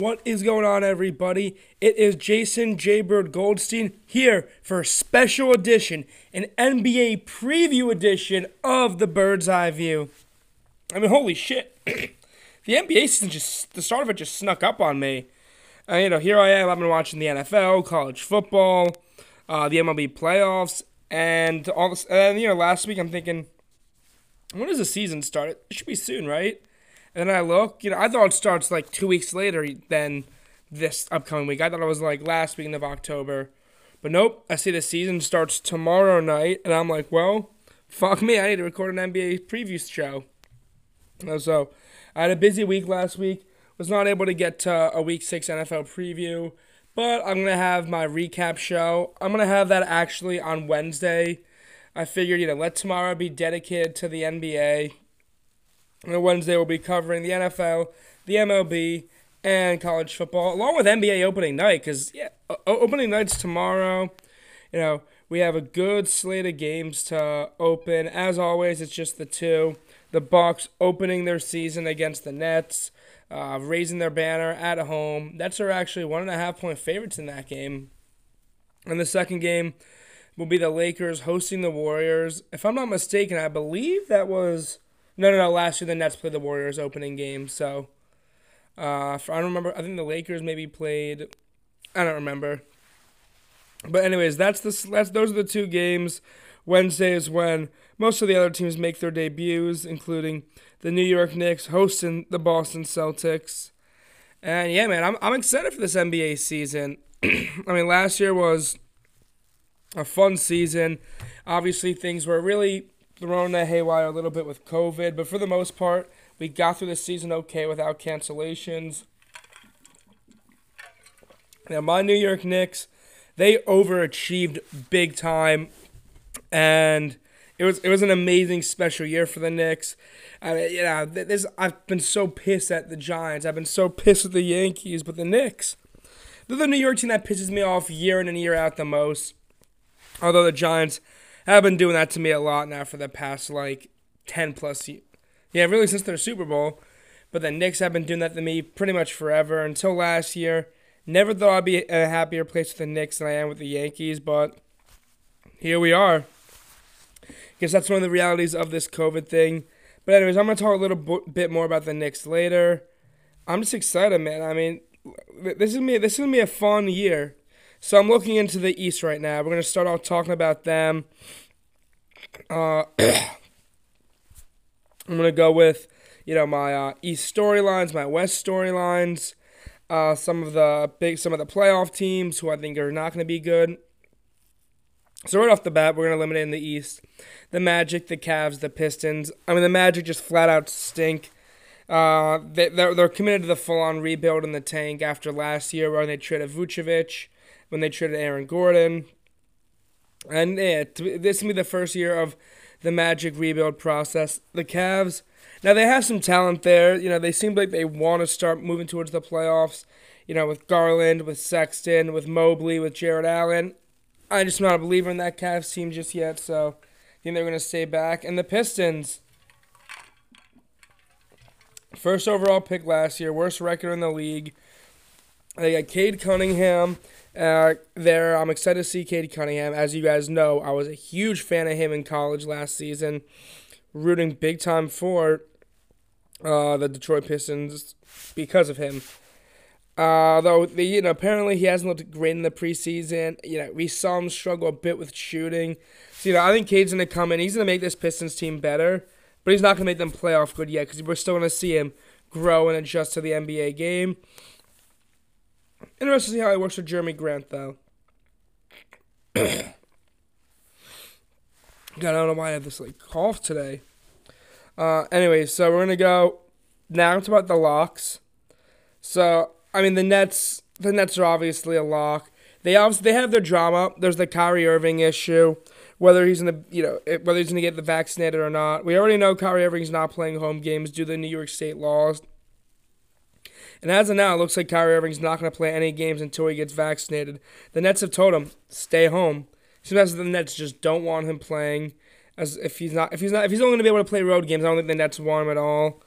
What is going on, everybody? It is Jason Jaybird Goldstein here for a special edition, an NBA preview edition of the Bird's Eye View. I mean, holy shit. the NBA season just, the start of it just snuck up on me. Uh, you know, here I am, I've been watching the NFL, college football, uh, the MLB playoffs, and all this. And, you know, last week I'm thinking, when does the season start? It should be soon, right? And then I look, you know, I thought it starts like two weeks later than this upcoming week. I thought it was like last weekend of October. But nope, I see the season starts tomorrow night, and I'm like, well, fuck me, I need to record an NBA preview show. So I had a busy week last week, was not able to get to a week six NFL preview, but I'm to have my recap show. I'm to have that actually on Wednesday. I figured, you know, let tomorrow be dedicated to the NBA. And Wednesday we'll be covering the NFL, the MLB, and college football, along with NBA opening night. Because yeah, opening night's tomorrow. You know, we have a good slate of games to open. As always, it's just the two. The Bucks opening their season against the Nets, uh, raising their banner at home. Nets are actually one and a half point favorites in that game. And the second game will be the Lakers hosting the Warriors. If I'm not mistaken, I believe that was no, no, no. Last year the Nets played the Warriors opening game, so uh, I don't remember. I think the Lakers maybe played. I don't remember. But anyways, that's the that's those are the two games. Wednesday is when most of the other teams make their debuts, including the New York Knicks hosting the Boston Celtics. And yeah, man, I'm I'm excited for this NBA season. I mean, last year was a fun season. Obviously, things were really thrown to haywire a little bit with COVID, but for the most part, we got through the season okay without cancellations. Now, my New York Knicks, they overachieved big time, and it was it was an amazing special year for the Knicks. I mean, you know, this I've been so pissed at the Giants. I've been so pissed at the Yankees, but the Knicks, they're the New York team that pisses me off year in and year out the most. Although the Giants have been doing that to me a lot now for the past like ten plus years. Yeah, really since their Super Bowl. But the Knicks have been doing that to me pretty much forever until last year. Never thought I'd be a happier place with the Knicks than I am with the Yankees, but here we are. Guess that's one of the realities of this COVID thing. But anyways, I'm gonna talk a little bit more about the Knicks later. I'm just excited, man. I mean, this is be this is gonna be a fun year. So I'm looking into the East right now. We're gonna start off talking about them. Uh, I'm gonna go with you know my uh, East storylines, my West storylines, uh, some of the big, some of the playoff teams who I think are not gonna be good. So right off the bat, we're gonna eliminate in the East the Magic, the Cavs, the Pistons. I mean, the Magic just flat out stink. Uh, they, they're, they're committed to the full-on rebuild in the tank after last year when they traded Vucevic, when they traded Aaron Gordon. And yeah, this will be the first year of the Magic rebuild process. The Cavs, now they have some talent there. You know, they seem like they want to start moving towards the playoffs. You know, with Garland, with Sexton, with Mobley, with Jarrett Allen. I'm just not a believer in that Cavs team just yet, so I think they're going to stay back. And the Pistons, first overall pick last year, worst record in the league. They got Cade Cunningham uh, there. I'm excited to see Cade Cunningham. As you guys know, I was a huge fan of him in college last season, rooting big time for uh, the Detroit Pistons because of him. Uh, though the, you know apparently he hasn't looked great in the preseason. You know we saw him struggle a bit with shooting. So you know I think Cade's gonna come in. He's gonna make this Pistons team better, but he's not gonna make them playoff good yet because we're still gonna see him grow and adjust to the NBA game. Interesting to see how it works with Jerami Grant though. God, I don't know why I have this like cough today. Uh, anyway, so we're gonna go now. It's about the locks. So I mean, the Nets. The Nets are obviously a lock. They obviously they have their drama. There's the Kyrie Irving issue, whether he's gonna you know whether he's gonna get the vaccinated or not. We already know Kyrie Irving's not playing home games due to the New York State laws. And as of now, it looks like Kyrie Irving's not going to play any games until he gets vaccinated. The Nets have told him stay home. Sometimes the Nets just don't want him playing. As if he's not, if he's not, if he's only going to be able to play road games, I don't think the Nets want him at all.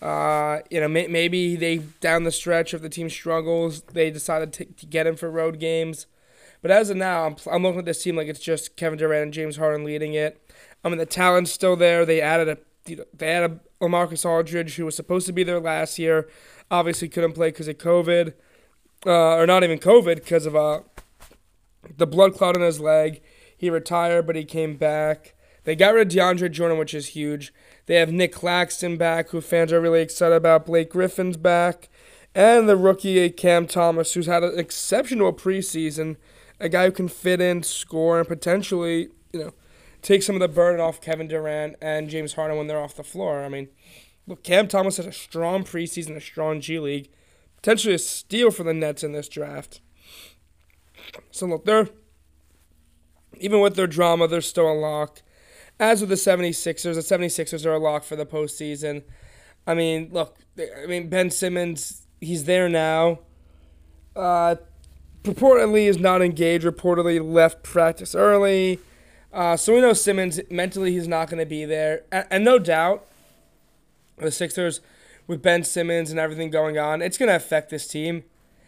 Uh, you know, may, maybe they down the stretch if the team struggles, they decided to, to get him for road games. But as of now, I'm, I'm looking at this team like it's just Kevin Durant and James Harden leading it. I mean, the talent's still there. They added a they added a Lamarcus Aldridge who was supposed to be there last year, obviously couldn't play because of COVID, uh, or not even COVID because of uh, the blood clot in his leg. He retired, but he came back. They got rid of DeAndre Jordan, which is huge. They have Nick Claxton back, who fans are really excited about. Blake Griffin's back. And the rookie eh, Cam Thomas, who's had an exceptional preseason. A guy who can fit in, score, and potentially, you know, take some of the burden off Kevin Durant and James Harden when they're off the floor. I mean, look, Cam Thomas has a strong preseason, a strong G League. Potentially a steal for the Nets in this draft. So, look, they're, even with their drama, they're still a lock. As with the 76ers, the 76ers are a lock for the postseason. I mean, look, I mean, Ben Simmons, he's there now. Uh, purportedly is not engaged, reportedly left practice early. Uh, so we know Simmons, mentally, he's not going to be there. And, and no doubt, the Sixers, with Ben Simmons and everything going on, it's going to affect this team.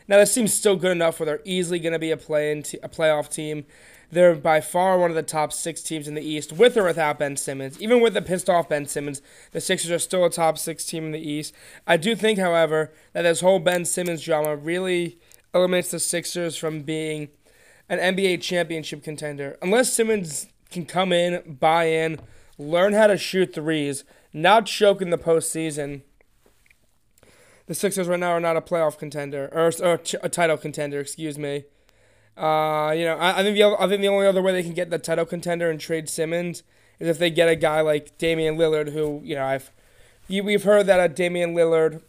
Now, this team's still good enough where they're easily going to be a, play a playoff team. They're by far one of the top six teams in the East, with or without Ben Simmons. Even with the pissed off Ben Simmons, the Sixers are still a top six team in the East. I do think, however, that this whole Ben Simmons drama really eliminates the Sixers from being an NBA championship contender. Unless Simmons can come in, buy in, learn how to shoot threes, not choke in the postseason, the Sixers right now are not a playoff contender or, or a title contender. Excuse me. Uh, you know, I, I think the I think the only other way they can get the title contender and trade Simmons is if they get a guy like Damian Lillard, who you know I've you, we've heard that a Damian Lillard,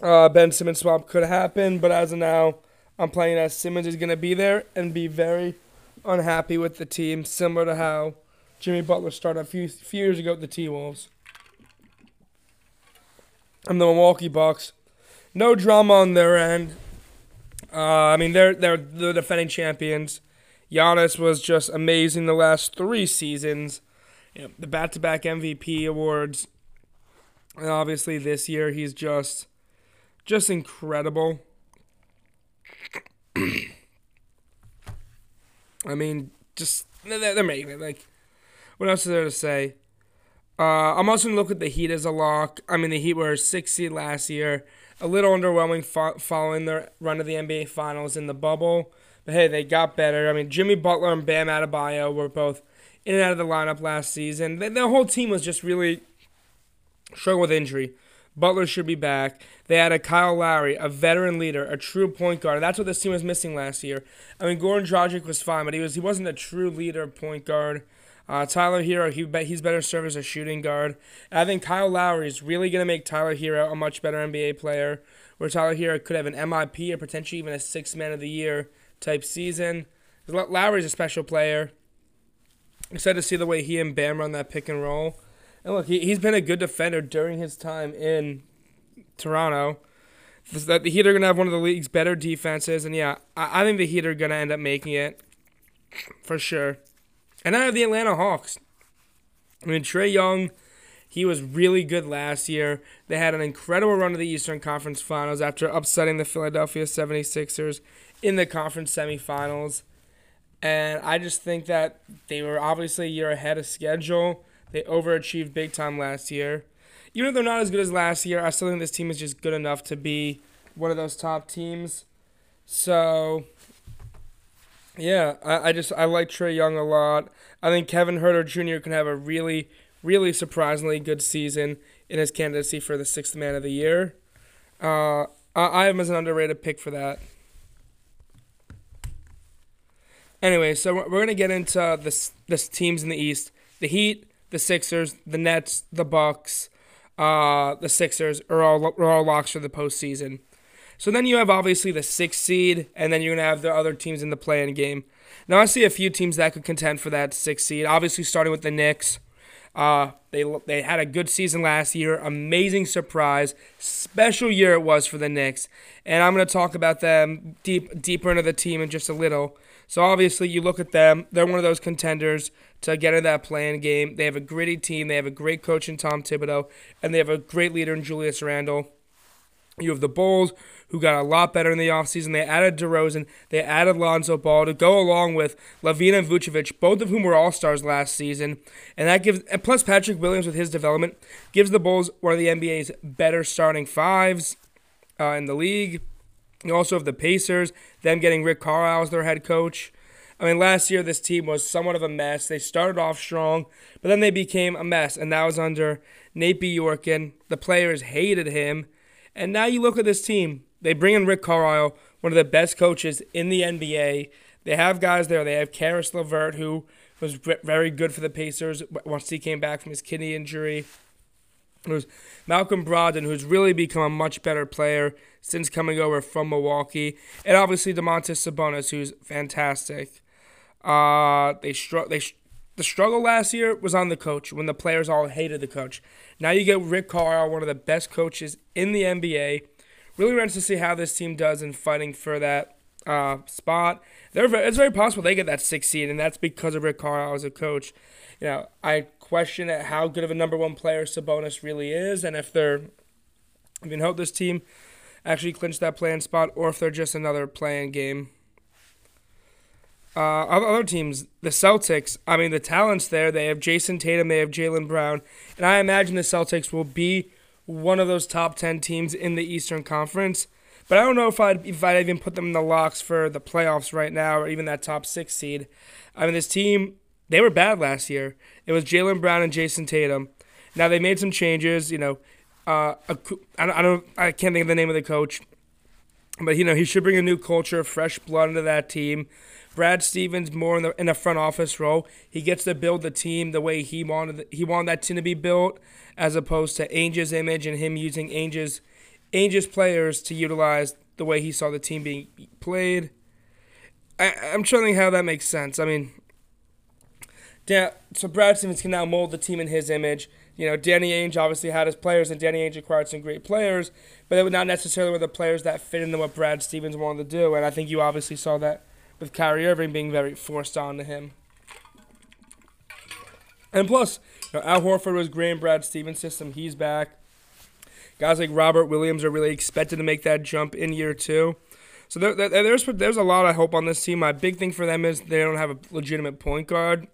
uh, Ben Simmons swap could happen, but as of now, I'm playing as Simmons is gonna be there and be very unhappy with the team, similar to how Jimmy Butler started a few few years ago with the T Wolves. And the Milwaukee Bucks, no drama on their end. Uh, I mean, they're they're the defending champions. Giannis was just amazing the last three seasons. You know, the back-to-back MVP awards, and obviously this year he's just just incredible. I mean, just they're, making it. Like, what else is there to say? Uh, I'm also gonna look at the Heat as a lock. I mean, the Heat were six seed last year. A little underwhelming fo- following their run of the NBA Finals in the bubble, but hey, they got better. I mean, Jimmy Butler and Bam Adebayo were both in and out of the lineup last season. The, the whole team was just really struggling with injury. Butler should be back. They had a Kyle Lowry, a veteran leader, a true point guard. That's what this team was missing last year. I mean, Goran Dragic was fine, but he was he wasn't a true leader point guard. Uh, Tyler Herro, he he's better served as a shooting guard. And I think Kyle Lowry is really going to make Tyler Herro a much better NBA player, where Tyler Herro could have an MIP or potentially even a six man of the year type season. Lowry's a special player. Excited to see the way he and Bam run that pick and roll. And look, he, he's been a good defender during his time in Toronto. The Heat are going to have one of the league's better defenses. And yeah, I, I think the Heat are going to end up making it for sure. And I have the Atlanta Hawks. I mean, Trae Young, he was really good last year. They had an incredible run to the Eastern Conference Finals after upsetting the Philadelphia 76ers in the conference semifinals. And I just think that they were obviously a year ahead of schedule. They overachieved big time last year. Even if they're not as good as last year, I still think this team is just good enough to be one of those top teams. So, yeah, I, I just I like Trae Young a lot. I think Kevin Huerter Jr. can have a really, really surprisingly good season in his candidacy for the sixth man of the year. Uh, I, I have him as an underrated pick for that. Anyway, so we're, we're gonna get into this this teams in the East: the Heat, the Sixers, the Nets, the Bucks, uh, the Sixers are all are all locks for the postseason. So then you have obviously the sixth seed, and then you're gonna have the other teams in the play-in game. Now I see a few teams that could contend for that sixth seed. Obviously, starting with the Knicks. Uh, they they had a good season last year, amazing surprise, special year it was for the Knicks, and I'm going to talk about them deep deeper into the team in just a little. So obviously, you look at them; they're one of those contenders to get in that play-in game. They have a gritty team. They have a great coach in Tom Thibodeau, and they have a great leader in Julius Randle. You have the Bulls, who got a lot better in the offseason. They added DeRozan. They added Lonzo Ball to go along with LaVine and Vucevic, both of whom were all stars last season. And that gives, and plus Patrick Williams with his development, gives the Bulls one of the NBA's better starting fives uh, in the league. You also have the Pacers, them getting Rick Carlisle as their head coach. I mean, last year this team was somewhat of a mess. They started off strong, but then they became a mess, and that was under Nate Bjorkgren. The players hated him. And now you look at this team. They bring in Rick Carlisle, one of the best coaches in the NBA. They have guys there. They have Caris LeVert, who was very good for the Pacers once he came back from his kidney injury. There's Malcolm Brogdon, who's really become a much better player since coming over from Milwaukee, and obviously Domantas Sabonis, who's fantastic. Uh, they str- they the struggle last year was on the coach when the players all hated the coach. Now you get Rick Carlisle, one of the best coaches in the NBA. Really wants to see how this team does in fighting for that uh, spot. They're, it's very possible they get that sixth seed, and that's because of Rick Carlisle as a coach. You know, I question at how good of a number one player Sabonis really is, and if they're, I mean, hope this team actually clinch that play-in spot, or if they're just another play-in game. Uh, other teams, the Celtics, I mean, the talent's there. They have Jayson Tatum, they have Jaylen Brown. And I imagine the Celtics will be one of those top 10 teams in the Eastern Conference. But I don't know if I'd, if I'd even put them in the locks for the playoffs right now or even that top six seed. I mean, this team, they were bad last year. It was Jaylen Brown and Jayson Tatum. Now, they made some changes. You know, uh, I don't, I can't think of the name of the coach. But, you know, he should bring a new culture, fresh blood into that team. Brad Stevens more in the in a front office role. He gets to build the team the way he wanted he wanted that team to be built, as opposed to Ainge's image and him using Ainge's Ainge's players to utilize the way he saw the team being played. I, I'm trying to how that makes sense. I mean, yeah, so Brad Stevens can now mold the team in his image. You know, Danny Ainge obviously had his players, and Danny Ainge acquired some great players, but they were not necessarily were the players that fit into what Brad Stevens wanted to do. And I think you obviously saw that with Kyrie Irving being very forced onto him. And plus, you know, Al Horford was great in Brad Stevens' system. He's back. Guys like Robert Williams are really expected to make that jump in year two. So there, there, there's there's a lot of hope on this team. My big thing for them is they don't have a legitimate point guard.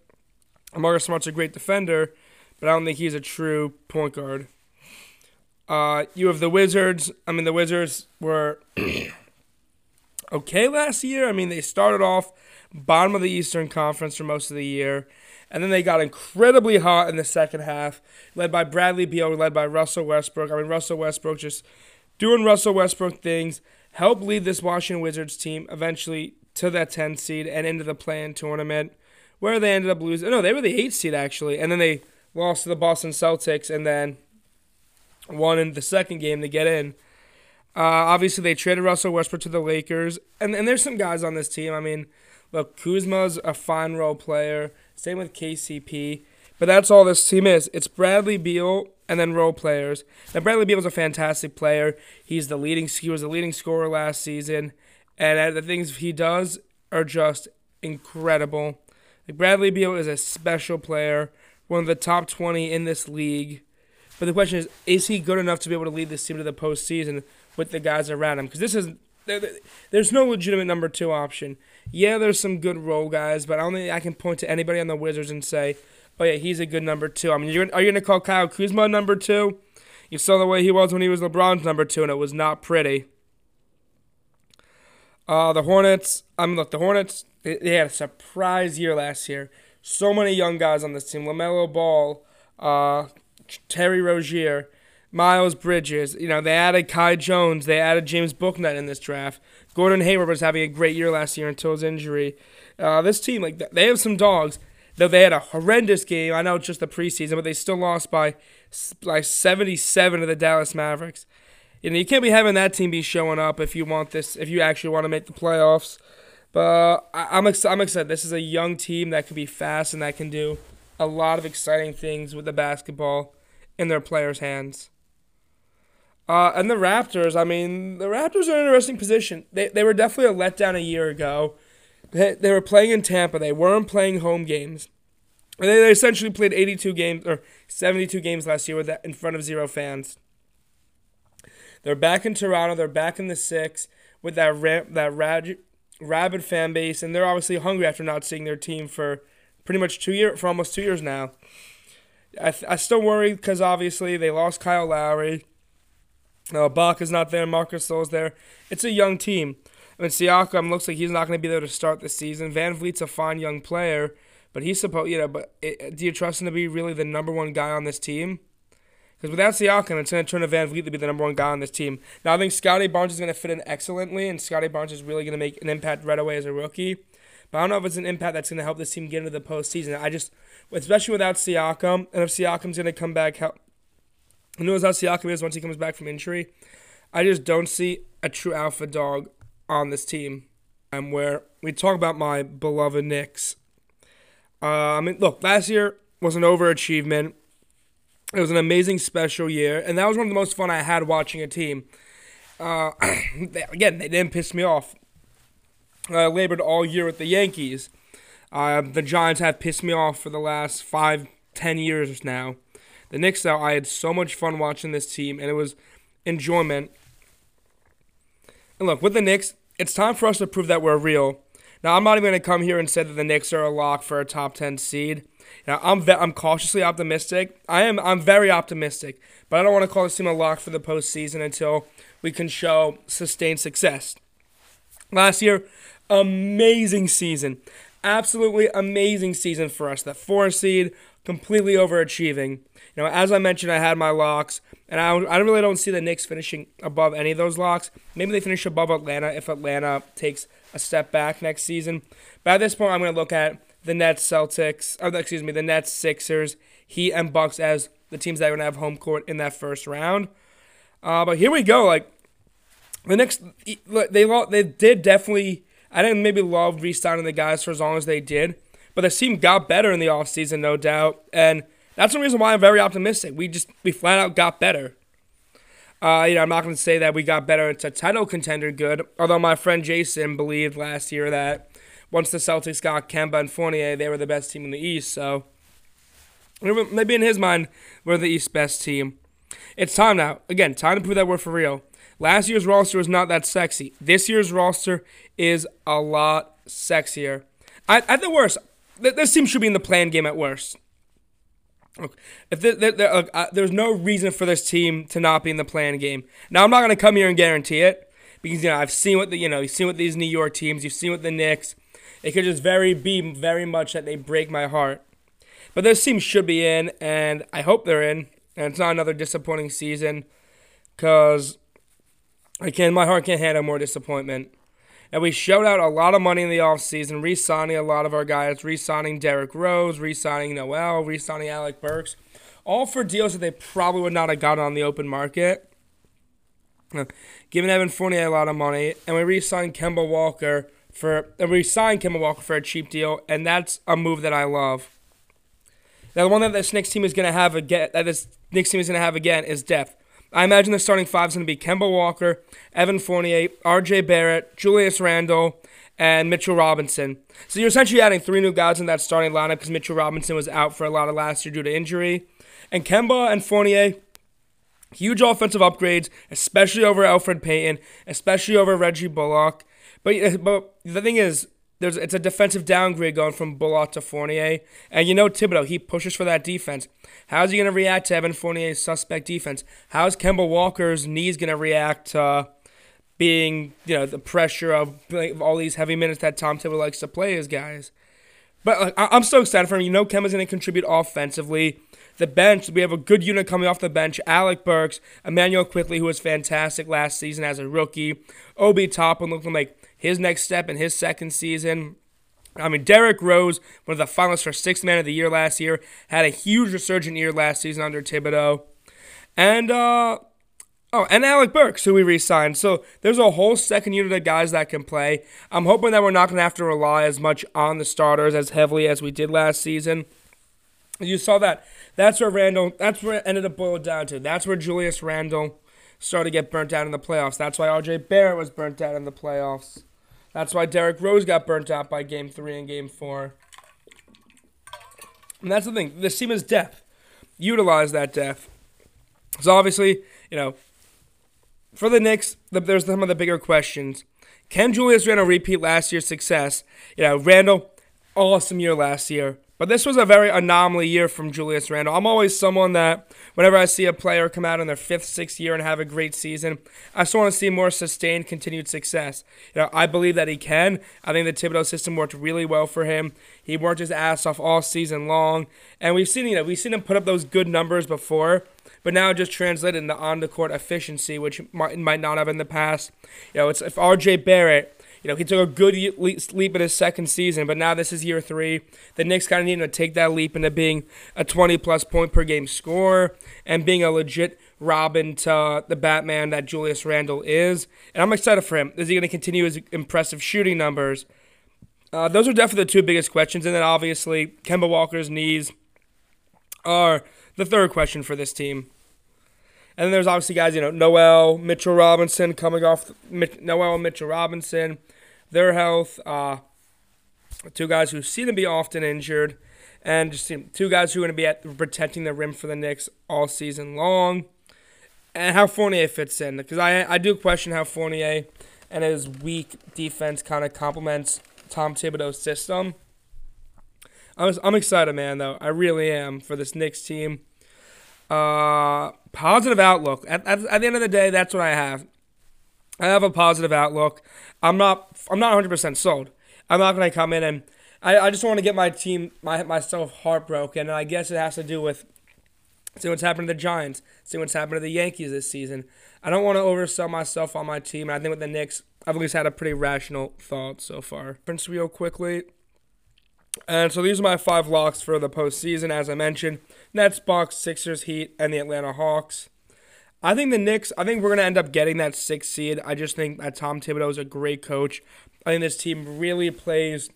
Marcus Smart's a great defender, but I don't think he's a true point guard. Uh, you have the Wizards. I mean, the Wizards were okay last year. I mean, they started off bottom of the Eastern Conference for most of the year, and then they got incredibly hot in the second half, led by Bradley Beal, led by Russell Westbrook. I mean, Russell Westbrook just doing Russell Westbrook things, helped lead this Washington Wizards team eventually to that 10 seed and into the play-in tournament, where they ended up losing. No, they were the 8 seed actually, and then they lost to the Boston Celtics, and then won in the second game to get in. Uh, obviously, they traded Russell Westbrook to the Lakers, and and there's some guys on this team. I mean, look, Kuzma's a fine role player. Same with KCP, but that's all this team is. It's Bradley Beal and then role players. Now, Bradley Beal is a fantastic player. He's the leading. He was the leading scorer last season, and the things he does are just incredible. Like Bradley Beal is a special player, one of the top 20 in this league. But the question is, is he good enough to be able to lead this team to the postseason? With the guys around him because this is there's no legitimate number two option. Yeah, there's some good role guys, but I don't think I can point to anybody on the Wizards and say, "Oh yeah, he's a good number two. I mean, you're, are you going to call Kyle Kuzma number two? You saw the way he was when he was LeBron's number two, and it was not pretty. Uh, the Hornets. I mean, look, the Hornets. They, they had a surprise year last year. So many young guys on this team: Lamelo Ball, uh, Terry Rozier. Miles Bridges. You know, they added Kai Jones. They added James Bouknight in this draft. Gordon Hayward was having a great year last year until his injury. Uh, this team, like, they have some dogs. Though they had a horrendous game. I know it's just the preseason, but they still lost by like 77 to the Dallas Mavericks. You know, you can't be having that team be showing up if you want this, if you actually want to make the playoffs. But I, am ex- I'm excited. This is a young team that can be fast and that can do a lot of exciting things with the basketball in their players' hands. Uh, and the Raptors, I mean, the Raptors are an interesting position. They, they were definitely a letdown a year ago. They, they were playing in Tampa. They weren't playing home games. They, they essentially played 82 games or 72 games last year with that in front of zero fans. They're back in Toronto. They're back in the six with that ramp, that rad, rabid fan base, and they're obviously hungry after not seeing their team for pretty much two year for almost two years now. I, I still worry because obviously they lost Kyle Lowry. Uh, Bach is not there. Marc Gasol's there. It's a young team. I mean, Siakam looks like he's not going to be there to start the season. VanVleet's a fine young player, but he's supposed, you know, but it, do you trust him to be really the number one guy on this team? Because without Siakam, it's going to turn to VanVleet to be the number one guy on this team. Now, I think Scottie Barnes is going to fit in excellently, and Scottie Barnes is really going to make an impact right away as a rookie. But I don't know if it's an impact that's going to help this team get into the postseason. I just, especially without Siakam, and if Siakam's going to come back, help. Who knows how Siakam is once he comes back from injury? I just don't see a true alpha dog on this team. And where we talk about my beloved Knicks. Uh, I mean, look, last year was an overachievement. It was an amazing special year, and that was one of the most fun I had watching a team. Uh, again, they didn't piss me off. I labored all year with the Yankees. Uh, the Giants have pissed me off for the last five, ten years now. The Knicks, though, I had so much fun watching this team, and it was enjoyment. And look, with the Knicks, it's time for us to prove that we're real. Now, I'm not even going to come here and say that the Knicks are a lock for a top 10 seed. Now, I'm ve- I'm cautiously optimistic. I am I'm very optimistic, but I don't want to call this team a lock for the postseason until we can show sustained success. Last year, amazing season, absolutely amazing season for us. The four seed, completely overachieving. You know, as I mentioned, I had my locks, and I, I really don't see the Knicks finishing above any of those locks. Maybe they finish above Atlanta if Atlanta takes a step back next season. But at this point, I'm going to look at the Nets, Celtics, or excuse me, the Nets, Sixers, Heat, and Bucks as the teams that are going to have home court in that first round. Uh, but here we go. Like the Knicks, they they did definitely. I didn't maybe love restarting the guys for as long as they did, but the team got better in the offseason, no doubt, and that's the reason why I'm very optimistic. We just we flat out got better. Uh, you know, I'm not going to say that we got better into title contender good, although my friend Jason believed last year that once the Celtics got Kemba and Fournier, they were the best team in the East. So maybe in his mind, we're the East best team. It's time now. Again, time to prove that we're for real. Last year's roster was not that sexy. This year's roster is a lot sexier. At, at the worst, this team should be in the play-in game at worst. Look, if there, uh, there's no reason for this team to not be in the play-in game. Now, I'm not going to come here and guarantee it because you know I've seen what the you know you've seen what these New York teams, you've seen what the Knicks. It could just very be very much that they break my heart. But this team should be in, and I hope they're in. And it's not another disappointing season, because I can my heart can't handle more disappointment. And we showed out a lot of money in the offseason, re signing a lot of our guys, re signing Derrick Rose, re signing Noel, re signing Alec Burks, all for deals that they probably would not have gotten on the open market. Giving Evan Fournier a lot of money, and we re signed Kemba Walker for and we signed Kemba Walker for a cheap deal, and that's a move that I love. Now the one that this Knicks team is gonna have again that this Knicks team is gonna have again is depth. I imagine the starting five is going to be Kemba Walker, Evan Fournier, R.J. Barrett, Julius Randle, and Mitchell Robinson. So you're essentially adding three new guys in that starting lineup because Mitchell Robinson was out for a lot of last year due to injury. And Kemba and Fournier, huge offensive upgrades, especially over Elfrid Payton, especially over Reggie Bullock. But, eh, but the thing is, there's it's a defensive downgrade going from Bullock to Fournier. And you know Thibodeau, he pushes for that defense. How's he going to react to Evan Fournier's suspect defense? How's Kemba Walker's knees going to react to being, you know, the pressure of like, all these heavy minutes that Tom Thibodeau likes to play his guys? But like, I'm so excited for him. You know Kemba's going to contribute offensively. The bench, we have a good unit coming off the bench. Alec Burks, Immanuel Quickley, who was fantastic last season as a rookie. Obi Toppin looking like his next step in his second season. I mean, Derrick Rose, one of the finalists for Sixth Man of the Year last year, had a huge resurgent year last season under Thibodeau. And, uh, oh, and Alec Burks, who we re signed. So there's a whole second unit of guys that can play. I'm hoping that we're not going to have to rely as much on the starters as heavily as we did last season. You saw that. That's where Randle. That's where it ended up boiled down to. That's where Julius Randle started to get burnt out in the playoffs. That's why R.J. Barrett was burnt out in the playoffs. That's why Derrick Rose got burnt out by Game Three and Game Four. And that's the thing. This team is depth. Utilize that depth. So obviously, you know, for the Knicks, the, there's some of the bigger questions. Can Julius Randle repeat last year's success? You know, Randle, awesome year last year. But this was a very anomaly year from Julius Randle. I'm always someone that, whenever I see a player come out in their fifth, sixth year and have a great season, I just want to see more sustained, continued success. You know, I believe that he can. I think the Thibodeau system worked really well for him. He worked his ass off all season long, and we've seen, you know, we've seen him put up those good numbers before but now just translated into on the court efficiency, which might, might not have in the past. You know, it's if RJ Barrett, you know, he took a good leap in his second season, but now this is year three. The Knicks kind of need to take that leap into being a 20 plus point per game scorer and being a legit Robin to the Batman that Julius Randle is. And I'm excited for him. Is he going to continue his impressive shooting numbers? Uh, those are definitely the two biggest questions. And then obviously, Kemba Walker's knees are the third question for this team. And then there's obviously guys, you know, Noel, Mitchell Robinson coming off Noel and Mitchell Robinson, their health. Uh, two guys who seem to be often injured, and just two guys who are going to be at protecting the rim for the Knicks all season long. And how Fournier fits in, because I I do question how Fournier and his weak defense kind of complements Tom Thibodeau's system. I'm, I'm excited, man, though. I really am for this Knicks team. Uh, positive outlook. At, at, at the end of the day, that's what I have. I have a positive outlook. I'm not. I'm not 100 percent sold. I'm not going to come in and. I, I just want to get my team, my myself heartbroken, and I guess it has to do with see what's happened to the Giants, see what's happened to the Yankees this season. I don't want to oversell myself on my team. And I think with the Knicks, I've at least had a pretty rational thought so far. Prince real quickly. And so these are my five locks for the postseason, as I mentioned. Nets, Bucks, Sixers, Heat, and the Atlanta Hawks. I think the Knicks, I think we're going to end up getting that sixth seed. I just think that Tom Thibodeau is a great coach. I think this team really plays,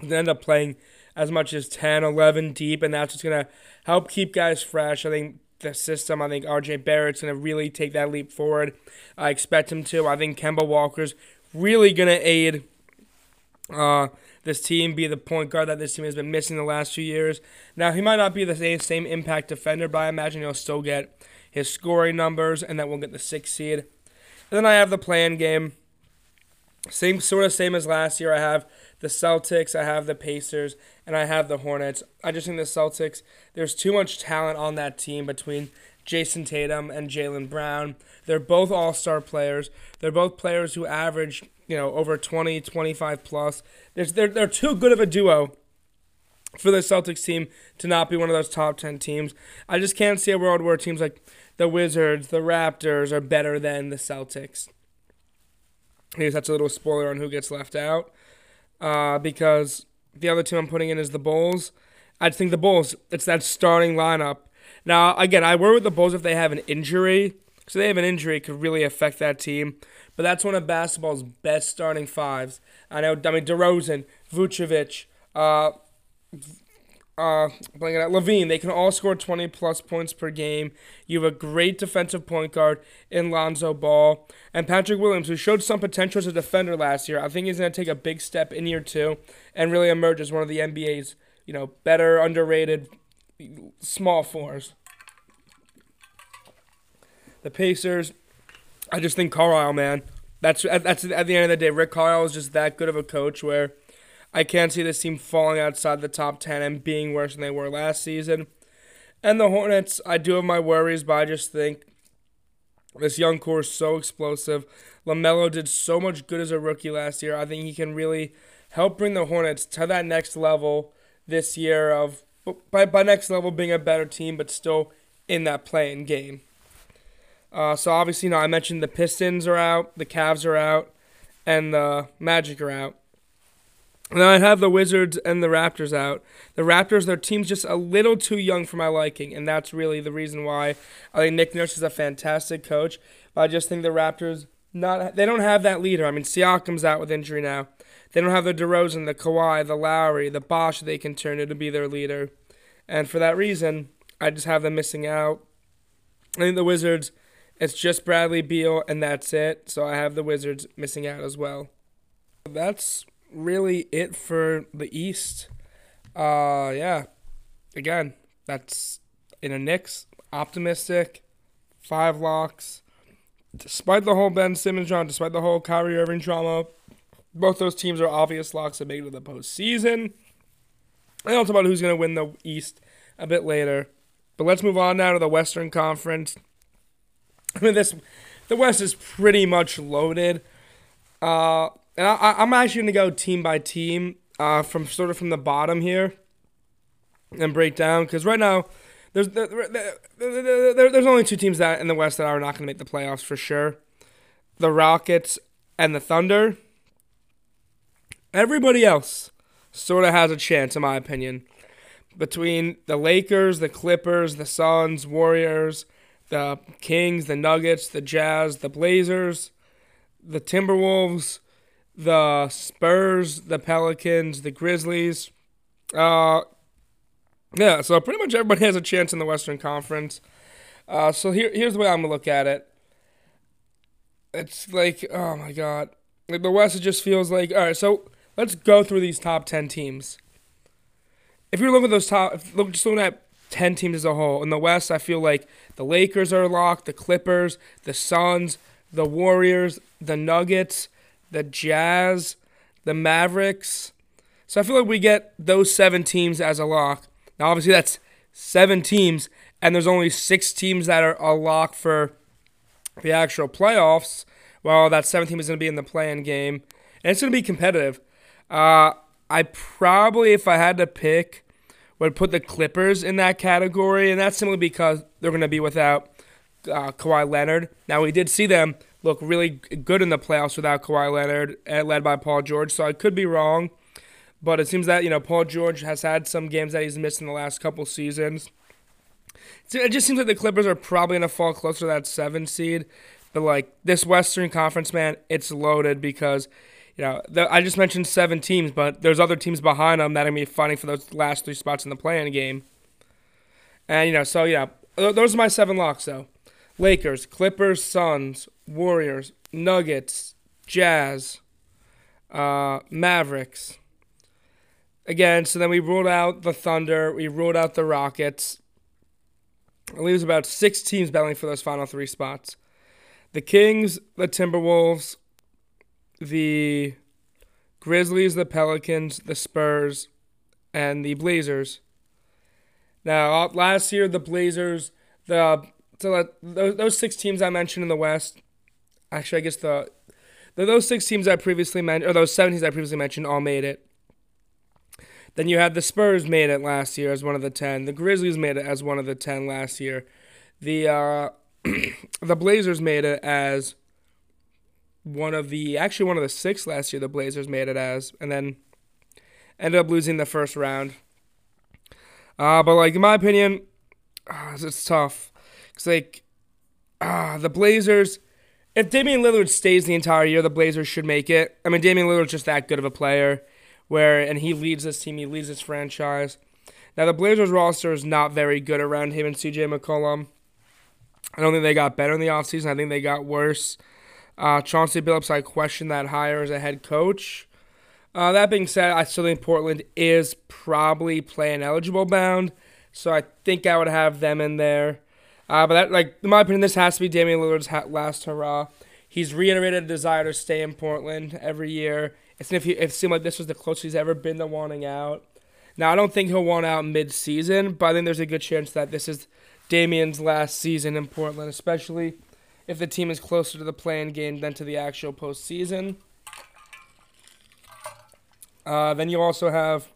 they end up playing as much as 10, 11 deep, and that's what's going to help keep guys fresh. I think the system, I think RJ Barrett's going to really take that leap forward. I expect him to. I think Kemba Walker's really going to aid uh, this team, be the point guard that this team has been missing the last few years. Now, he might not be the same, same impact defender, but I imagine he'll still get his scoring numbers and that we'll get the sixth seed. And then I have the play-in game. Same sort of same as last year. I have the Celtics, I have the Pacers, and I have the Hornets. I just think the Celtics, there's too much talent on that team between Jayson Tatum and Jaylen Brown. They're both all star players. They're both players who average, you know, over 20, 25 plus. There's, they're, they're too good of a duo for the Celtics team to not be one of those top 10 teams. I just can't see a world where teams like the Wizards, the Raptors are better than the Celtics. Here's that's a little spoiler on who gets left out. Uh, because the other team I'm putting in is the Bulls. I think the Bulls, it's that starting lineup. Now, again, I worry with the Bulls if they have an injury. So they have an injury, could really affect that team. But that's one of basketball's best starting fives. I know, I mean, DeRozan, Vucevic, uh, uh, blanking out, LaVine, they can all score 20 plus points per game. You have a great defensive point guard in Lonzo Ball. And Patrick Williams, who showed some potential as a defender last year, I think he's going to take a big step in year two and really emerge as one of the NBA's, you know, better, underrated small fours. The Pacers, I just think Carlisle, man. That's that's at the end of the day. Rick Carlisle is just that good of a coach where I can't see this team falling outside the top ten and being worse than they were last season. And the Hornets, I do have my worries, but I just think this young core is so explosive. LaMelo did so much good as a rookie last year. I think he can really help bring the Hornets to that next level this year of by, by next level being a better team, but still in that play-in game. Uh, so obviously, you know, I mentioned the Pistons are out, the Cavs are out, and the Magic are out. And then I have the Wizards and the Raptors out. The Raptors, their team's just a little too young for my liking, and that's really the reason why I think Nick Nurse is a fantastic coach. But I just think the Raptors not they don't have that leader. I mean, Siakam's out with injury now. They don't have the DeRozan, the Kawhi, the Lowry, the Bosh they can turn to be their leader. And for that reason, I just have them missing out. I think the Wizards, it's just Bradley Beal, and that's it. So I have the Wizards missing out as well. That's really it for the East. Uh, yeah. Again, that's in a Knicks optimistic, five locks. Despite the whole Ben Simmons drama, despite the whole Kyrie Irving drama, both those teams are obvious locks to make it to the postseason. And I'll talk about who's going to win the East a bit later. But let's move on now to the Western Conference. I mean, this the West is pretty much loaded. Uh, and I, I'm actually to go team by team uh, from sort of from the bottom here and break down because right now there's there, there, there, there's only two teams that in the West that are not to make the playoffs for sure. The Rockets and the Thunder. Everybody else sort of has a chance, in my opinion. Between the Lakers, the Clippers, the Suns, Warriors, the Kings, the Nuggets, the Jazz, the Blazers, the Timberwolves, the Spurs, the Pelicans, the Grizzlies. Uh, yeah, so pretty much everybody has a chance in the Western Conference. Uh, so here, here's the way I'm gonna look at it. It's like, oh my god, like the West. Just feels like, all right. So let's go through these top ten teams. If you're looking at those top, if look, just looking at ten teams as a whole in the West, I feel like the Lakers are locked, the Clippers, the Suns, the Warriors, the Nuggets, the Jazz, the Mavericks. So I feel like we get those seven teams as a lock. Now, obviously, that's seven teams, and there's only six teams that are a lock for the actual playoffs. Well, that seventh team is going to be in the play-in game, and it's going to be competitive. Uh, I probably, if I had to pick, would put the Clippers in that category, and that's simply because they're going to be without uh, Kawhi Leonard. Now, we did see them look really good in the playoffs without Kawhi Leonard, uh, led by Paul George, so I could be wrong. But it seems that, you know, Paul George has had some games that he's missed in the last couple seasons. So it just seems like the Clippers are probably going to fall closer to that seven seed. But, like, this Western Conference, man, it's loaded because, you know, the, I just mentioned seven teams, but there's other teams behind them that are going to be fighting for those last three spots in the play-in game. And, you know, so, yeah, those are my seven locks, though. Lakers, Clippers, Suns, Warriors, Nuggets, Jazz, uh, Mavericks. Again, so then we ruled out the Thunder, we ruled out the Rockets. It leaves about six teams battling for those final three spots. The Kings, the Timberwolves, the Grizzlies, the Pelicans, the Spurs, and the Blazers. Now, last year the Blazers, the so those, those six teams I mentioned in the West, actually I guess the, the those six teams I previously mentioned, or those seven teams I previously mentioned, all made it. Then you had the Spurs made it last year as one of the ten. The Grizzlies made it as one of the ten last year. The uh, the Blazers made it as one of the actually one of the six last year. The Blazers made it as, and then ended up losing the first round. Uh, but like in my opinion, uh, it's tough. It's like uh, the Blazers. If Damian Lillard stays the entire year, the Blazers should make it. I mean, Damian Lillard's just that good of a player where and he leads this team, he leads this franchise. Now the Blazers roster is not very good around him and CJ McCollum. I don't think they got better in the offseason. I think they got worse. Uh, Chauncey Billups, I question that hire as a head coach. Uh, that being said, I still think Portland is probably play-in eligible bound, so I think I would have them in there. Uh, but that, like in my opinion, this has to be Damian Lillard's last hurrah. He's reiterated a desire to stay in Portland every year. It's if he, it seemed like this was the closest he's ever been to wanting out. Now I don't think he'll want out mid-season, but I think there's a good chance that this is Damian's last season in Portland, especially if the team is closer to the play-in game than to the actual postseason. Uh, then you also have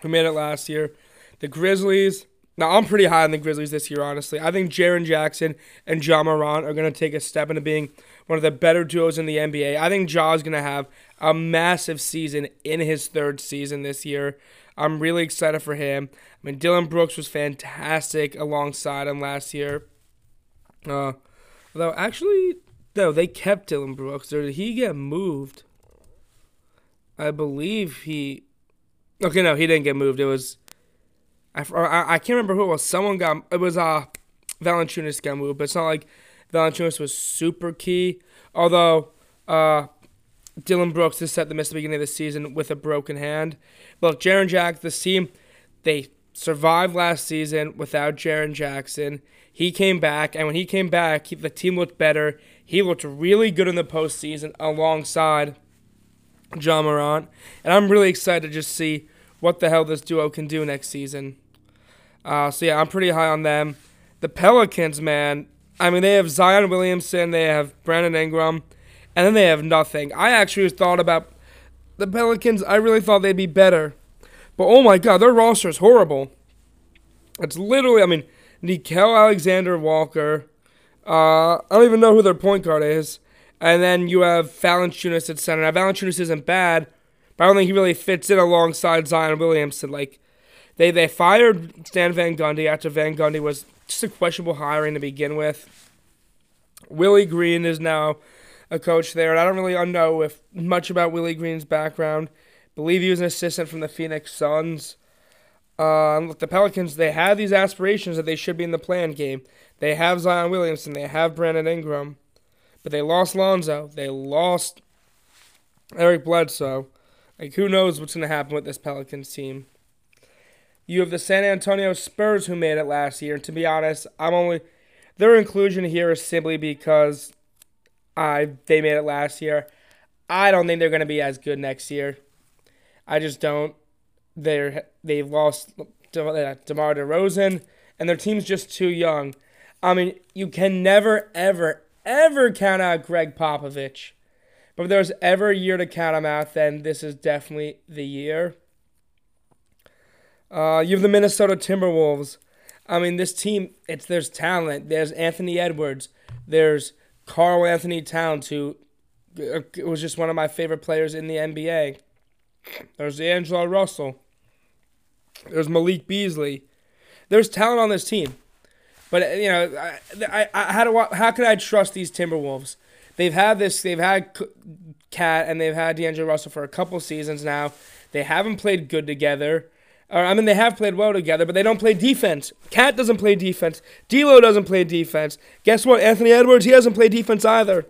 who made it last year, the Grizzlies. Now I'm pretty high on the Grizzlies this year, honestly. I think Jaren Jackson and Ja are going to take a step into being one of the better duos in the NBA. I think Ja is going to have a massive season in his third season this year. I'm really excited for him. I mean, Dillon Brooks was fantastic alongside him last year. Uh, although, actually, no, they kept Dillon Brooks. Did he get moved? I believe he. Okay, no, he didn't get moved. It was. I, I, I can't remember who it was. Someone got it was uh Valanciunas got moved, but it's not like Valanciunas was super key. Although uh, Dillon Brooks is set to miss the beginning of the season with a broken hand. Look, Jaren Jackson, this team, they survived last season without Jaren Jackson. He came back, and when he came back, he, the team looked better. He looked really good in the postseason alongside Ja Morant. And I'm really excited to just see what the hell this duo can do next season. Uh, so, yeah, I'm pretty high on them. The Pelicans, man, I mean, they have Zion Williamson, they have Brandon Ingram, and then they have nothing. I actually thought about the Pelicans, I really thought they'd be better. But oh my god, their roster is horrible. It's literally, I mean, Nickeil Alexander Walker. Uh, I don't even know who their point guard is. And then you have Valanciunas at center. Now, Valanciunas isn't bad, but I don't think he really fits in alongside Zion Williamson. Like, they, they fired Stan Van Gundy after Van Gundy was just a questionable hiring to begin with. Willie Green is now a coach there, and I don't really know if much about Willie Green's background. believe he was an assistant from the Phoenix Suns. Um, look, the Pelicans, they have these aspirations that they should be in the play-in game. They have Zion Williamson, they have Brandon Ingram, but they lost Lonzo, they lost Eric Bledsoe. Like, who knows what's going to happen with this Pelicans team? You have the San Antonio Spurs who made it last year. And to be honest, I'm only their inclusion here is simply because I they made it last year. I don't think they're going to be as good next year. I just don't. They're they've lost De- DeMar DeRozan, and their team's just too young. I mean, you can never, ever, ever count out Gregg Popovich. But if there's ever a year to count him out, then this is definitely the year. Uh, you have the Minnesota Timberwolves. I mean, this team, it's there's talent. There's Anthony Edwards. There's Karl Anthony Towns, who uh, was just one of my favorite players in the NBA. There's Angelo Russell. There's Malik Beasley. There's talent on this team, but you know, I, I, I how do I, how can I trust these Timberwolves? They've had this. They've had KAT and they've had D'Angelo Russell for a couple seasons now. They haven't played good together. Or, I mean, they have played well together, but they don't play defense. KAT doesn't play defense. D'Lo doesn't play defense. Guess what? Anthony Edwards, he doesn't play defense either.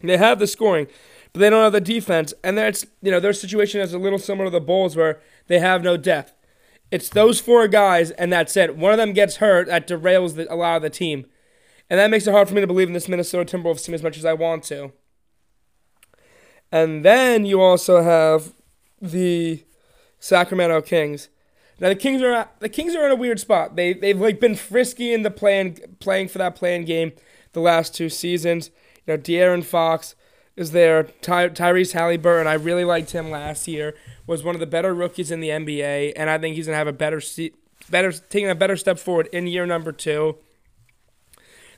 They have the scoring, but they don't have the defense. And that's you know their situation is a little similar to the Bulls, where they have no depth. It's those four guys, and that's it. One of them gets hurt, that derails the, a lot of the team, and that makes it hard for me to believe in this Minnesota Timberwolves team as much as I want to. And then you also have the Sacramento Kings. Now the Kings are the Kings are in a weird spot. They they've like been frisky in the playing playing for that play-in game the last two seasons. You know, De'Aaron Fox is there. Ty, Tyrese Halliburton, I really liked him last year. Was one of the better rookies in the NBA, and I think he's gonna have a better se- better taking a better step forward in year number two.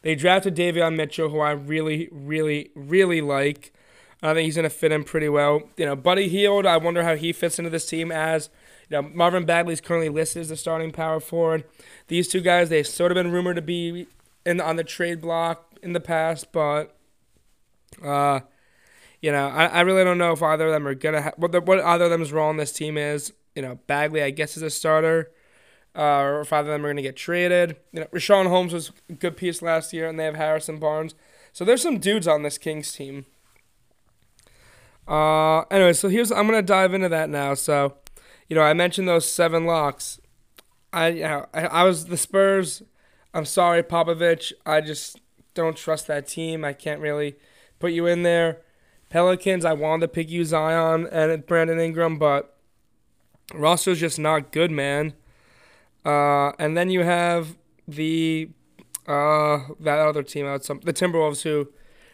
They drafted Davion Mitchell, who I really, really, really like. I think he's to fit in pretty well. You know, Buddy Hield, I wonder how he fits into this team as, you know, Marvin Bagley is currently listed as the starting power forward. These two guys, they've sort of been rumored to be in on the trade block in the past, but, uh, you know, I, I really don't know if either of them are to, ha- what, the, what either of them's role in this team is. You know, Bagley, I guess, is a starter. Uh, or if either of them are to get traded. You know, Richaun Holmes was a good piece last year, and they have Harrison Barnes. So there's some dudes on this Kings team. Uh, anyway, so here's I'm gonna dive into that now. So, you know, I mentioned those seven locks. I, you know, I, I was the Spurs. I'm sorry, Popovich. I just don't trust that team. I can't really put you in there. Pelicans. I wanted to pick you Zion and Brandon Ingram, but roster's just not good, man. Uh, and then you have the uh, that other team out, some the Timberwolves, who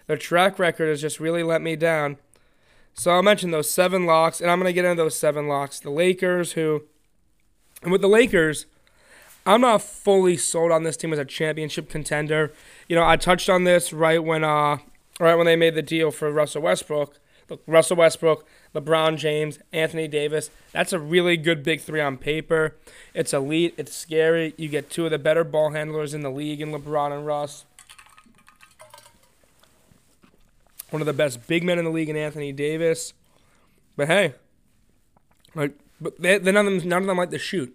their track record has just really let me down. So I'll mention those seven locks, and I'm to get into those seven locks. The Lakers, who, and with the Lakers, I'm not fully sold on this team as a championship contender. You know, I touched on this right when, uh, right when they made the deal for Russell Westbrook. Look, Russell Westbrook, LeBron James, Anthony Davis. That's a really good big three on paper. It's elite. It's scary. You get two of the better ball handlers in the league in LeBron and Russ. one of the best big men in the league in Anthony Davis. But hey, like, but they, none of them none of them like to shoot.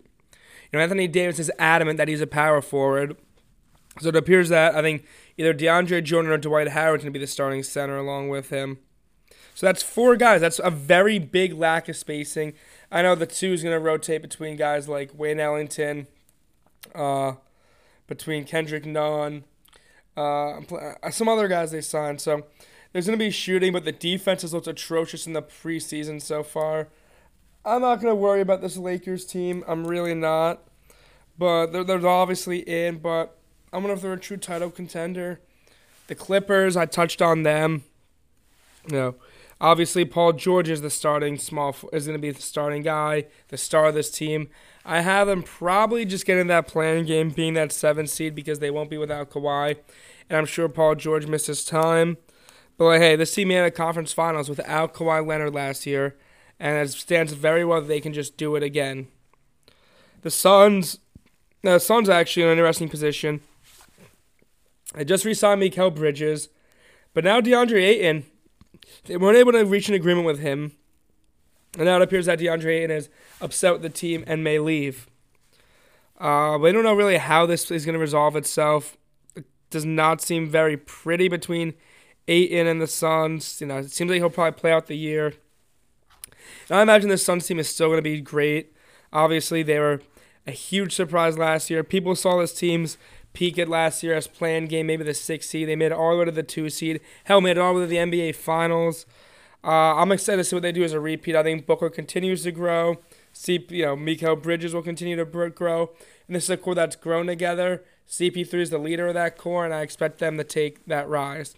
You know, Anthony Davis is adamant that he's a power forward. So it appears that I think either DeAndre Jordan or Dwight Howard's going to be the starting center along with him. So that's four guys. That's a very big lack of spacing. I know the two is going to rotate between guys like Wayne Ellington, uh, between Kendrick Nunn, uh, some other guys they signed. So there's going to be shooting, but the defense has looked atrocious in the preseason so far. I'm not going to worry about this Lakers team. I'm really not. But they're, they're obviously in, but I wonder if they're a true title contender. The Clippers, I touched on them. You know, obviously Paul George is the starting small is going to be the starting guy, the star of this team. I have them probably just getting that play-in game, being that seven seed because they won't be without Kawhi, and I'm sure Paul George misses time. But like, hey, this team made a conference finals without Kawhi Leonard last year and it stands very well that they can just do it again. The Suns, the Suns are actually in an interesting position. They just re-signed Mikal Bridges, but now DeAndre Ayton, they weren't able to reach an agreement with him, and now it appears that DeAndre Ayton is upset with the team and may leave. Uh, we don't know really how this is going to resolve itself. It does not seem very pretty between Ayton and the Suns. You know, it seems like he'll probably play out the year. And I imagine the Suns team is still going to be great. Obviously, they were a huge surprise last year. People saw this team's peak at last year as play-in game, maybe the six seed. They made it all the way to the two seed. Hell, made it all the way to the NBA Finals. Uh, I'm excited to see what they do as a repeat. I think Booker continues to grow. See, you know, Mikal Bridges will continue to grow, and this is a core that's grown together. CP3 is the leader of that core, and I expect them to take that rise.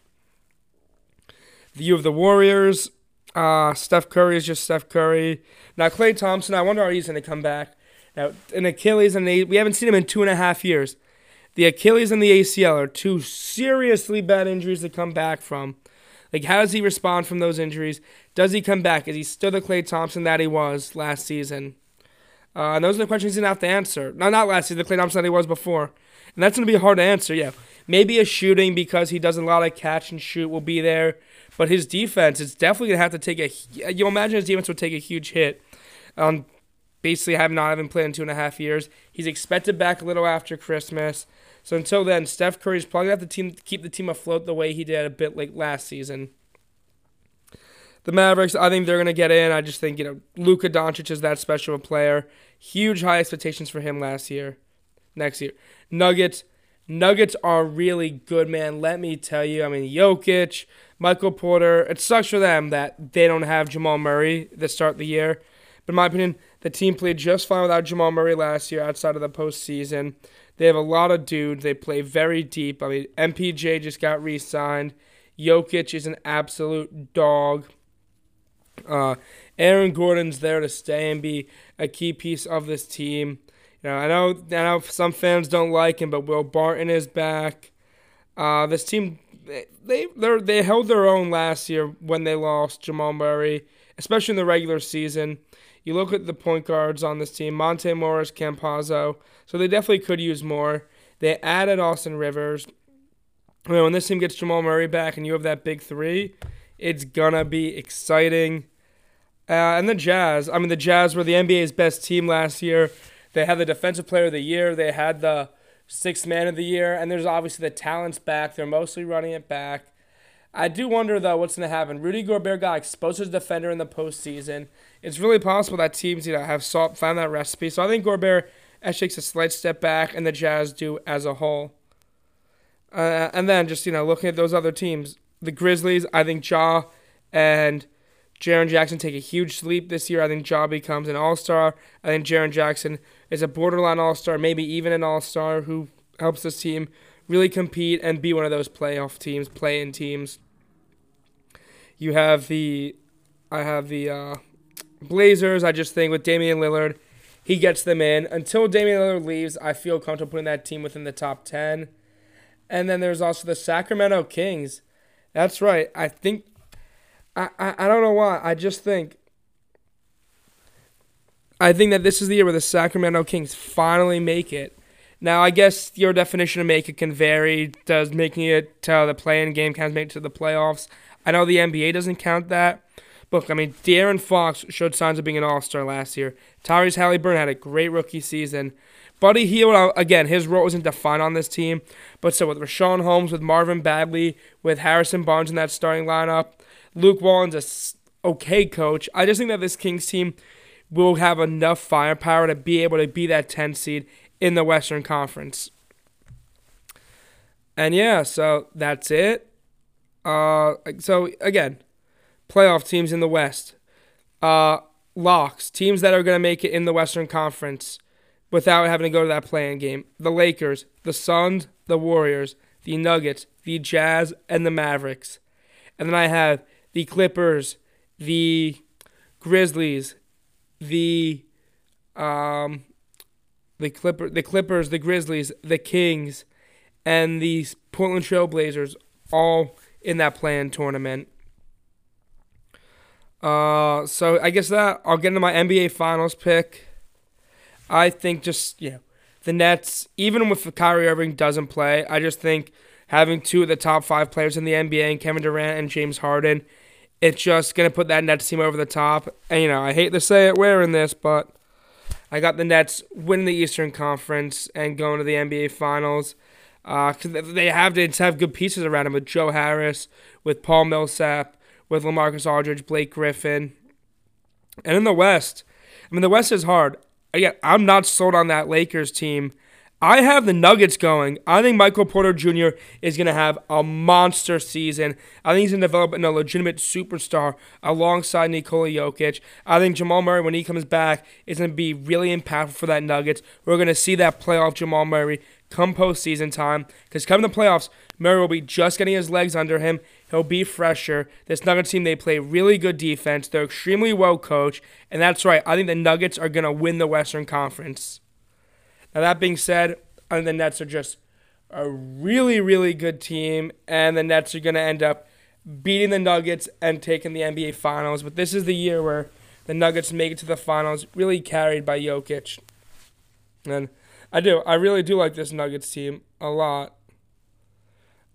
The view of the Warriors. Uh, Steph Curry is just Steph Curry. Now Klay Thompson, I wonder how he's going to come back. Now an Achilles and we haven't seen him in two and a half years. The Achilles and the ACL are two seriously bad injuries to come back from. Like, how does he respond from those injuries? Does he come back? Is he still the Klay Thompson that he was last season? Uh, and those are the questions he's to have to answer. No, not last season, the Klay Thompson that he was before. And that's going to be hard to answer, yeah. Maybe a shooting because he does a lot of catch and shoot will be there. But his defense is definitely gonna have to take a. You imagine his defense would take a huge hit. Um, basically, have not having played in two and a half years. He's expected back a little after Christmas. So until then, Steph Curry's probably gonna have to team keep the team afloat the way he did a bit like last season. The Mavericks, I think they're gonna get in. I just think you know Luka Doncic is that special a player. Huge high expectations for him last year, next year. Nuggets, Nuggets are really good, man. Let me tell you. I mean, Jokic, Michael Porter. It sucks for them that they don't have Jamal Murray to start the year. But in my opinion, the team played just fine without Jamal Murray last year outside of the postseason. They have a lot of dudes. They play very deep. I mean, MPJ just got re signed. Jokic is an absolute dog. Uh, Aaron Gordon's there to stay and be a key piece of this team. You know, I know, I know some fans don't like him, but Will Barton is back. Uh, this team they they they held their own last year when they lost Jamal Murray, especially in the regular season. You look at the point guards on this team: Monte Morris, Campazzo. So they definitely could use more. They added Austin Rivers. You know, when this team gets Jamal Murray back and you have that big three, it's gonna be exciting. Uh, and the Jazz, I mean, the Jazz were the NBA's best team last year. They had the Defensive Player of the Year. They had the sixth man of the year, and there's obviously the talents back. They're mostly running it back. I do wonder though what's going to happen. Rudy Gobert got exposed as a defender in the postseason. It's really possible that teams you know have found that recipe. So I think Gobert actually takes a slight step back, and the Jazz do as a whole. Uh, and then just you know looking at those other teams, the Grizzlies. I think Ja and Jaren Jackson take a huge leap this year. I think Ja becomes an All Star. I think Jaren Jackson is a borderline all star, maybe even an all star who helps this team really compete and be one of those playoff teams, play in teams. You have the, I have the uh, Blazers. I just think with Damian Lillard, he gets them in. Until Damian Lillard leaves, I feel comfortable putting that team within the top 10. And then there's also the Sacramento Kings. That's right. I think, I, I, I don't know why. I just think I think that this is the year where the Sacramento Kings finally make it. Now, I guess your definition of make it can vary. Does making it to the play-in game count make it to the playoffs? I know the NBA doesn't count that. Look, I mean, De'Aaron Fox showed signs of being an all-star last year. Tyrese Halliburton had a great rookie season. Buddy Hield, uh, again, his role isn't defined on this team, but so with Richaun Holmes, with Marvin Bagley, with Harrison Barnes in that starting lineup, Luke Walton's a okay coach. I just think that this Kings team will have enough firepower to be able to be that 10 seed in the Western Conference. And yeah, so that's it. Uh, so again, playoff teams in the West. Uh, locks, teams that are going to make it in the Western Conference without having to go to that play-in game. The Lakers, the Suns, the Warriors, the Nuggets, the Jazz, and the Mavericks. And then I have the Clippers, the Grizzlies, the um, the Clipper, the Clippers, the Grizzlies, the Kings, and the Portland Trail Blazers, all in that play-in tournament. Uh, so I guess that I'll get into my NBA Finals pick. I think just you know the Nets, even if Kyrie Irving doesn't play, I just think having two of the top five players in the NBA, and Kevin Durant and James Harden, it's just gonna put that Nets team over the top. And you know, I hate to say it wearing this, but I got the Nets winning the Eastern Conference and going to the NBA Finals. Uh, they have to have good pieces around them with Joe Harris, with Paul Millsap, with LaMarcus Aldridge, Blake Griffin, and in the West. I mean, the West is hard. Again, I'm not sold on that Lakers team. I have the Nuggets going. I think Michael Porter Jr. is going to have a monster season. I think he's going to develop into a legitimate superstar alongside Nikola Jokic. I think Jamal Murray, when he comes back, is going to be really impactful for that Nuggets. We're going to see that playoff Jamal Murray come postseason time. Because coming the playoffs, Murray will be just getting his legs under him. He'll be fresher. This Nuggets team, they play really good defense. They're extremely well coached. And that's right. I think the Nuggets are going to win the Western Conference. Now, that being said, I think the Nets are just a really, really good team. And the Nets are going to end up beating the Nuggets and taking the NBA Finals. But this is the year where the Nuggets make it to the finals, really carried by Jokic. And I do. I really do like this Nuggets team a lot.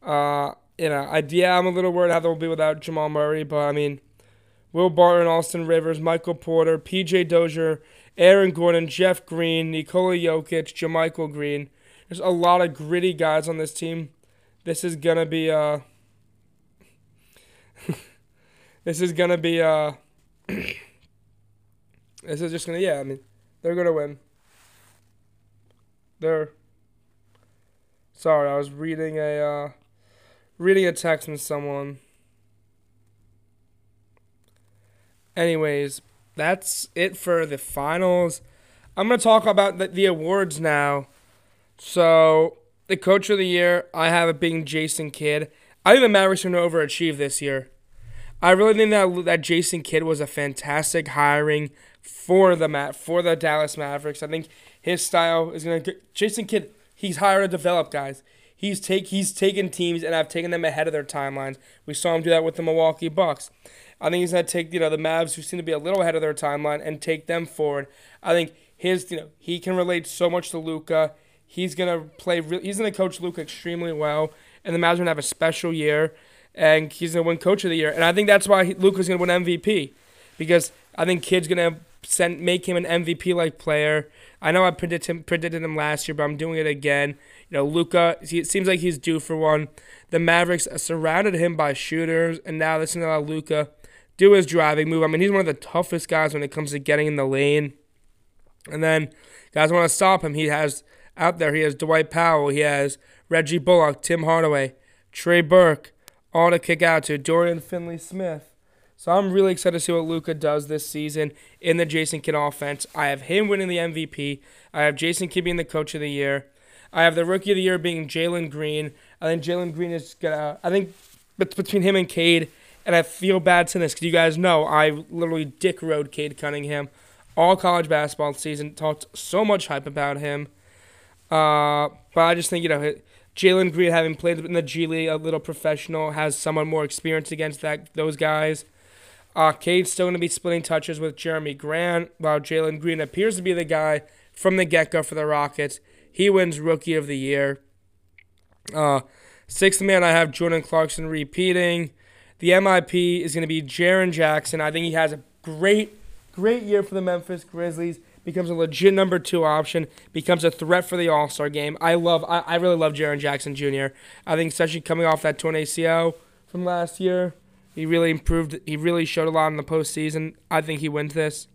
Uh, you know, I, yeah, I'm a little worried how they'll be without Jamal Murray, but I mean, Will Barton, Austin Rivers, Michael Porter, PJ Dozier, Aaron Gordon, Jeff Green, Nikola Jokic, JaMychal Green. There's a lot of gritty guys on this team. This is gonna be uh this is gonna be uh this is just gonna yeah, I mean, they're gonna win. They're sorry, I was reading a uh reading a text from someone. Anyways, that's it for the finals. I'm going to talk about the, the awards now. So, the coach of the year, I have it being Jason Kidd. I think the Mavericks are going to overachieve this year. I really think that that Jason Kidd was a fantastic hiring for the Ma- for the Dallas Mavericks. I think his style is going to Jason Kidd, he's hired to develop guys. He's take he's taken teams and I've taken them ahead of their timelines. We saw him do that with the Milwaukee Bucks. I think he's gonna take you know the Mavs who seem to be a little ahead of their timeline and take them forward. I think his you know he can relate so much to Luka. He's gonna play. Re- he's gonna coach Luka extremely well, and the Mavs are gonna have a special year, and he's gonna win Coach of the Year. And I think that's why Luka's gonna win MVP, because I think Kidd's gonna send make him an MVP like player. I know I predicted him, predicted him last year, but I'm doing it again. You know, Luka. It seems like he's due for one. The Mavericks surrounded him by shooters, and now is gonna allow Luka do his driving move. I mean, he's one of the toughest guys when it comes to getting in the lane. And then guys want to stop him. He has out there. He has Dwight Powell. He has Reggie Bullock, Tim Hardaway, Trey Burke, all to kick out to Dorian Finney Smith. So I'm really excited to see what Luka does this season in the Jason Kidd offense. I have him winning the MVP. I have Jason Kidd being the coach of the year. I have the rookie of the year being Jalen Green. I think Jalen Green is gonna. I think bet- between him and Cade, and I feel bad saying this because you guys know I literally dick rode Cade Cunningham all college basketball season. Talked so much hype about him. Uh, but I just think you know Jalen Green, having played in the G League, a little professional, has someone more experienced against that those guys. Uh, Cade's still going to be splitting touches with Jerami Grant, while Jalen Green appears to be the guy from the get go for the Rockets. He wins Rookie of the Year. Uh, sixth man, I have Jordan Clarkson repeating. The MIP is going to be Jaren Jackson. I think he has a great, great year for the Memphis Grizzlies. becomes a legit number two option, becomes a threat for the All Star game. I love, I, I really love Jaren Jackson Jr. I think, especially coming off that torn ACL from last year, he really improved. He really showed a lot in the postseason. I think he wins this.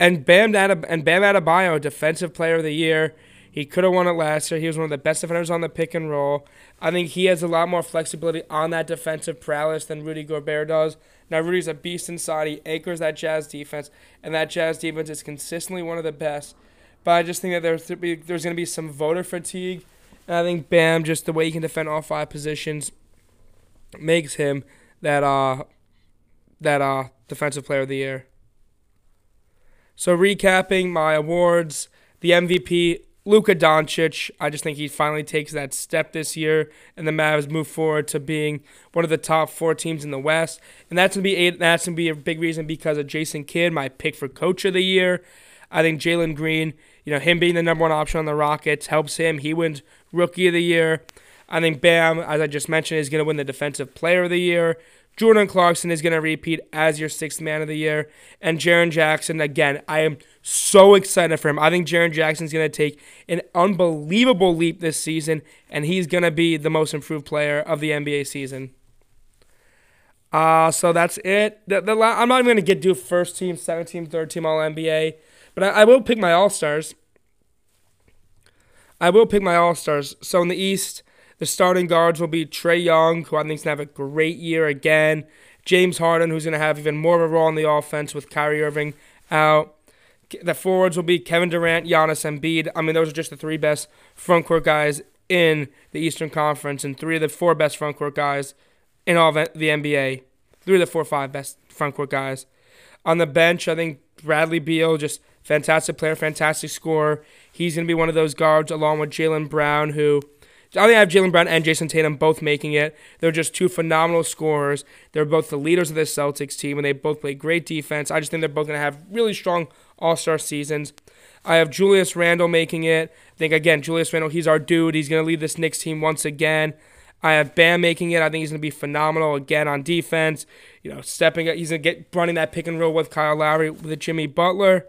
And Bam and Bam Adebayo, Defensive Player of the Year. He could have won it last year. He was one of the best defenders on the pick and roll. I think he has a lot more flexibility on that defensive prowess than Rudy Gobert does. Now Rudy's a beast inside. He anchors that Jazz defense, and that Jazz defense is consistently one of the best. But I just think that there's there's going to be some voter fatigue, and I think Bam, just the way he can defend all five positions, makes him that uh that uh defensive player of the year. So recapping my awards, the MVP Luka Doncic. I just think he finally takes that step this year, and the Mavs move forward to being one of the top four teams in the West, and that's gonna be a, that's gonna be a big reason because of Jason Kidd, my pick for Coach of the Year. I think Jalen Green, you know, him being the number one option on the Rockets helps him. He wins Rookie of the Year. I think Bam, as I just mentioned, is going to win the Defensive Player of the Year. Jordan Clarkson is going to repeat as your sixth man of the year. And Jaren Jackson, again, I am so excited for him. I think Jaren Jackson is going to take an unbelievable leap this season, and he's going to be the most improved player of the NBA season. Uh, so that's it. The, the, I'm not even going to get do first team, second team, third team All NBA, but I, I will pick my All Stars. I will pick my All Stars. So in the East, the starting guards will be Trae Young, who I think is going to have a great year again. James Harden, who's going to have even more of a role in the offense with Kyrie Irving out. The forwards will be Kevin Durant, Giannis, Embiid. I mean, those are just the three best front court guys in the Eastern Conference, and three of the four best front court guys in all the NBA. Three of the four, five best front court guys. On the bench, I think Bradley Beal, just fantastic player, fantastic scorer. He's going to be one of those guards along with Jaylen Brown, who I think I have Jaylen Brown and Jayson Tatum both making it. They're just two phenomenal scorers. They're both the leaders of this Celtics team, and they both play great defense. I just think they're both going to have really strong All Star seasons. I have Julius Randle making it. I think again, Julius Randle, he's our dude. He's going to lead this Knicks team once again. I have Bam making it. I think he's going to be phenomenal again on defense. You know, stepping up. He's going to get running that pick and roll with Kyle Lowry with Jimmy Butler.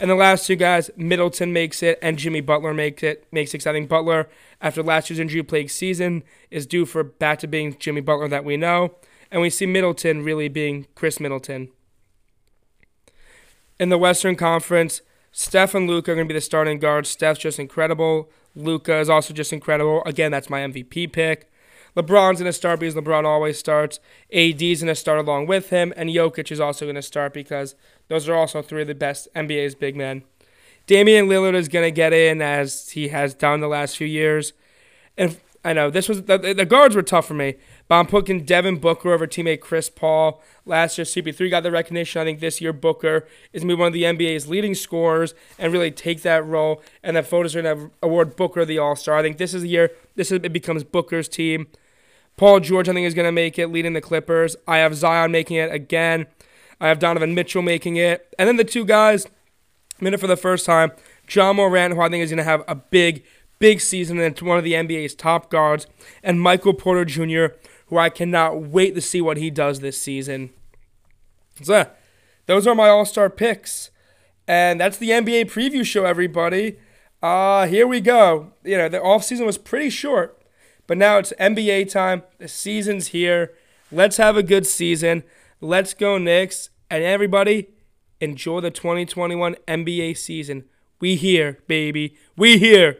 And the last two guys, Middleton makes it and Jimmy Butler makes it. Makes it. I think Butler, after last year's injury plagued season, is due for back to being Jimmy Butler that we know. And we see Middleton really being Khris Middleton. In the Western Conference, Steph and Luka are going to be the starting guards. Steph's just incredible. Luka is also just incredible. Again, that's my MVP pick. LeBron's going to start because LeBron always starts. AD's going to start along with him. And Jokic is also going to start because those are also three of the best NBA's big men. Damian Lillard is going to get in as he has done the last few years. And I know this was the, the guards were tough for me, but I'm putting Devin Booker over teammate Chris Paul. Last year, CP3 got the recognition. I think this year, Booker is going to be one of the NBA's leading scorers and really take that role. And the voters are going to award Booker the All Star. I think this is the year this is, it becomes Booker's team. Paul George, I think, is going to make it, leading the Clippers. I have Zion making it again. I have Donovan Mitchell making it. And then the two guys, minute for the first time, Ja Morant, who I think is going to have a big, big season and it's one of the NBA's top guards, and Michael Porter Jr., who I cannot wait to see what he does this season. So, those are my All Star picks. And that's the NBA preview show, everybody. Uh, here we go. You know, the offseason was pretty short. But now it's NBA time. The season's here. Let's have a good season. Let's go Knicks. And everybody, enjoy the 2021 NBA season. We here, baby. We here.